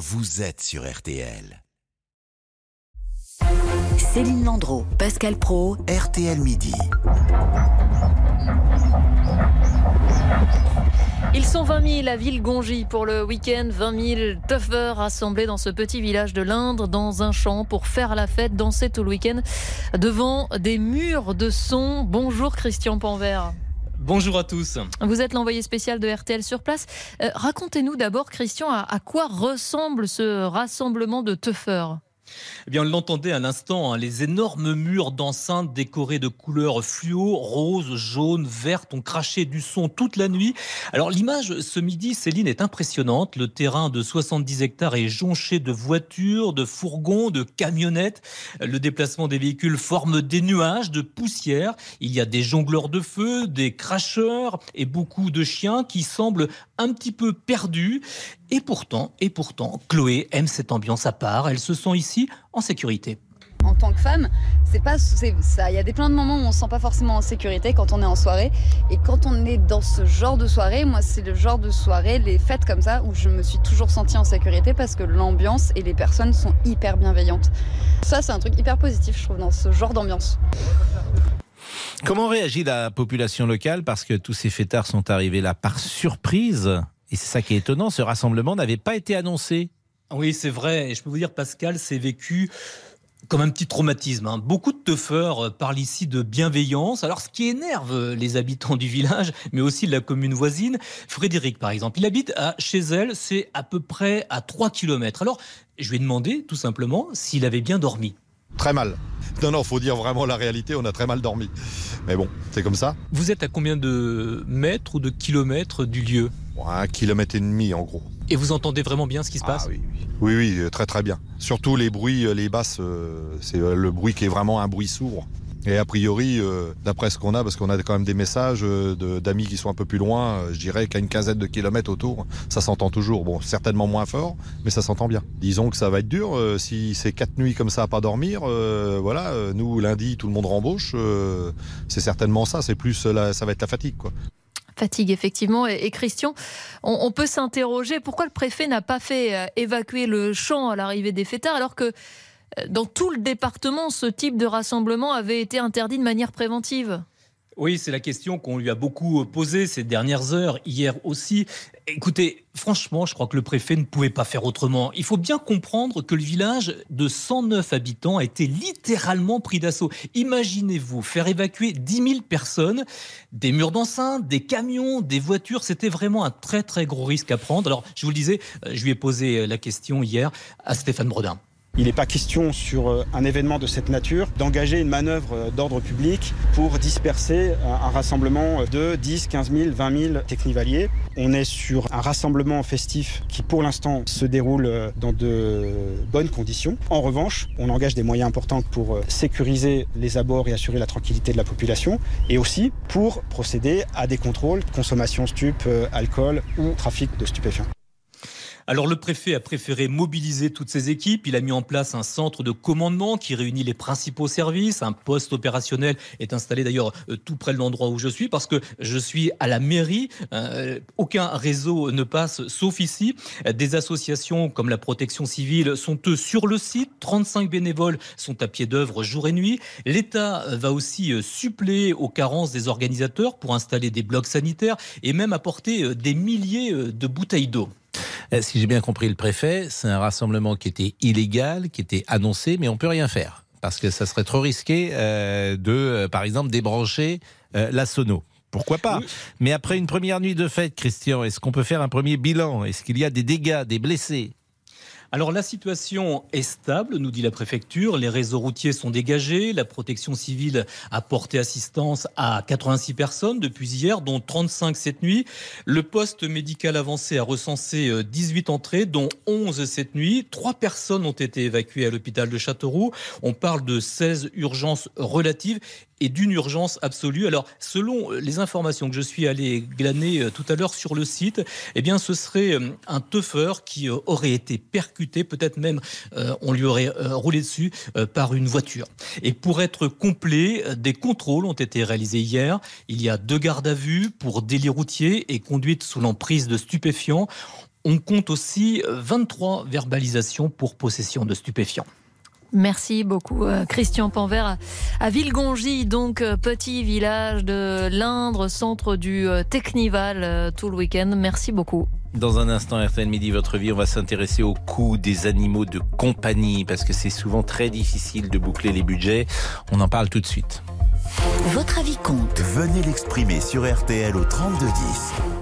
vous êtes sur RTL. Céline Landreau, Pascal Pro, RTL Midi. Ils sont 20 000 à Ville-Gongy pour le week-end. 20 000 toughers rassemblés dans ce petit village de l'Indre, dans un champ, pour faire la fête, danser tout le week-end devant des murs de son. Bonjour Christian Panvert. Bonjour à tous. Vous êtes l'envoyé spécial de RTL sur place. Euh, racontez-nous d'abord, Christian, à, quoi ressemble ce rassemblement de toughers eh bien, on l'entendait à l'instant, hein, les énormes murs d'enceinte décorés de couleurs fluo, rose, jaune, verte, ont craché du son toute la nuit. Alors, l'image ce midi, Céline, est impressionnante. Le terrain de 70 hectares est jonché de voitures, de fourgons, de camionnettes. Le déplacement des véhicules forme des nuages de poussière. Il y a des jongleurs de feu, des cracheurs et beaucoup de chiens qui semblent un petit peu perdus. Et pourtant, et pourtant, Chloé aime cette ambiance à part. Elle se sent ici en sécurité. En tant que femme, c'est pas ça. Il y a des plein de moments où on se sent pas forcément en sécurité quand on est en soirée. Et quand on est dans ce genre de soirée, moi, c'est le genre de soirée, les fêtes comme ça, où je me suis toujours sentie en sécurité parce que l'ambiance et les personnes sont hyper bienveillantes. Ça, c'est un truc hyper positif, je trouve, dans ce genre d'ambiance. Comment réagit la population locale Parce que tous ces fêtards sont arrivés là par surprise. Et c'est ça qui est étonnant, ce rassemblement n'avait pas été annoncé. Oui, c'est vrai. Et je peux vous dire, Pascal, c'est vécu comme un petit traumatisme. Hein. Beaucoup de teufeurs euh, parlent ici de bienveillance. Alors, ce qui énerve les habitants du village, mais aussi de la commune voisine, Frédéric, par exemple, il habite à, chez elle, c'est à peu près à 3 km. Alors, je lui ai demandé, tout simplement, s'il avait bien dormi. Très mal. Non, non, faut dire vraiment la réalité, on a très mal dormi. Mais bon, c'est comme ça. Vous êtes à combien de mètres ou de kilomètres du lieu Un kilomètre et demi en gros. Et vous entendez vraiment bien ce qui se passe ah, oui, oui. oui, très très bien. Surtout les bruits, euh, les basses, euh, c'est euh, le bruit qui est vraiment un bruit sourd. Et a priori, d'après ce qu'on a, parce qu'on a quand même des messages d'amis qui sont un peu plus loin, je dirais qu'à une quinzaine de kilomètres autour, ça s'entend toujours. Bon, certainement moins fort, mais ça s'entend bien. Disons que ça va être dur. si c'est quatre nuits comme ça à pas dormir, voilà, nous lundi tout le monde rembauche, c'est certainement ça. C'est plus ça va être la fatigue, quoi fatigue, effectivement. Et, Christian, on, peut s'interroger pourquoi le préfet n'a pas fait euh, évacuer le champ à l'arrivée des fêtards alors que euh, dans tout le département, ce type de rassemblement avait été interdit de manière préventive. Oui, c'est la question qu'on lui a beaucoup posée ces dernières heures, hier aussi. Écoutez, franchement, je crois que le préfet ne pouvait pas faire autrement. Il faut bien comprendre que le village de 109 habitants a été littéralement pris d'assaut. Imaginez-vous faire évacuer 10 000 personnes, des murs d'enceinte, des camions, des voitures. C'était vraiment un très très gros risque à prendre. Alors, je vous le disais, euh, je lui ai posé la question hier à Stéphane Brodin. Il n'est pas question sur euh, un événement de cette nature d'engager une manœuvre euh, d'ordre public pour disperser un rassemblement de 10, 15 000, 20 000 technivaliers. On est sur un rassemblement festif qui pour l'instant se déroule euh, dans de bonnes conditions. En revanche, on engage des moyens importants pour sécuriser les abords et assurer la tranquillité de la population et aussi pour procéder à des contrôles, consommation stup, alcool ou trafic de stupéfiants. Alors le préfet a préféré mobiliser toutes ses équipes. Il a mis en place un centre de commandement qui réunit les principaux services. Un poste opérationnel est installé d'ailleurs euh, tout près de l'endroit où je suis parce que je suis à la mairie. Euh, aucun réseau ne passe sauf ici. Des associations comme la protection civile sont eux sur le site. 35 bénévoles sont à pied d'œuvre jour et nuit. L'État va aussi euh, suppléer aux carences des organisateurs pour installer des blocs sanitaires et même apporter des milliers de bouteilles d'eau. Euh, si j'ai bien compris le préfet, c'est un rassemblement qui était illégal, qui était annoncé, mais on peut rien faire parce que ça serait trop risqué euh, de, euh, par exemple, débrancher la sono. Pourquoi pas? Mais après une première nuit de fête, Christian, est-ce qu'on peut faire un premier bilan? Est-ce qu'il y a des dégâts, des blessés? Alors la situation est stable, nous dit la préfecture. Les réseaux routiers sont dégagés. La protection civile a porté assistance à 86 personnes depuis hier, dont 35 cette nuit. Le poste médical avancé a recensé 18 euh, entrées, dont 11 cette nuit. Trois personnes ont été évacuées à l'hôpital de Châteauroux. On parle de 16 urgences relatives et d'une urgence absolue. Alors, selon les informations que je suis allé glaner euh, tout à l'heure sur le site, eh bien, ce serait euh, un teufeur qui euh, aurait été percuté, peut-être même on lui aurait roulé dessus par une voiture. Et pour être complet, des contrôles ont été réalisés hier. Il y a deux gardes à vue pour délit routier et conduite sous l'emprise de stupéfiants. On compte aussi 23 verbalisations pour possession de stupéfiants. Merci beaucoup, euh, Christian Panvert. À Villegongy, donc euh, petit village de l'Indre, centre du euh, Technival, tout le week-end. Merci beaucoup. Dans un instant, RTL Midi, votre vie, on va s'intéresser au coût des animaux de compagnie, parce que c'est souvent très difficile de boucler les budgets. On en parle tout de suite. Votre avis compte. Venez l'exprimer sur RTL au 3210.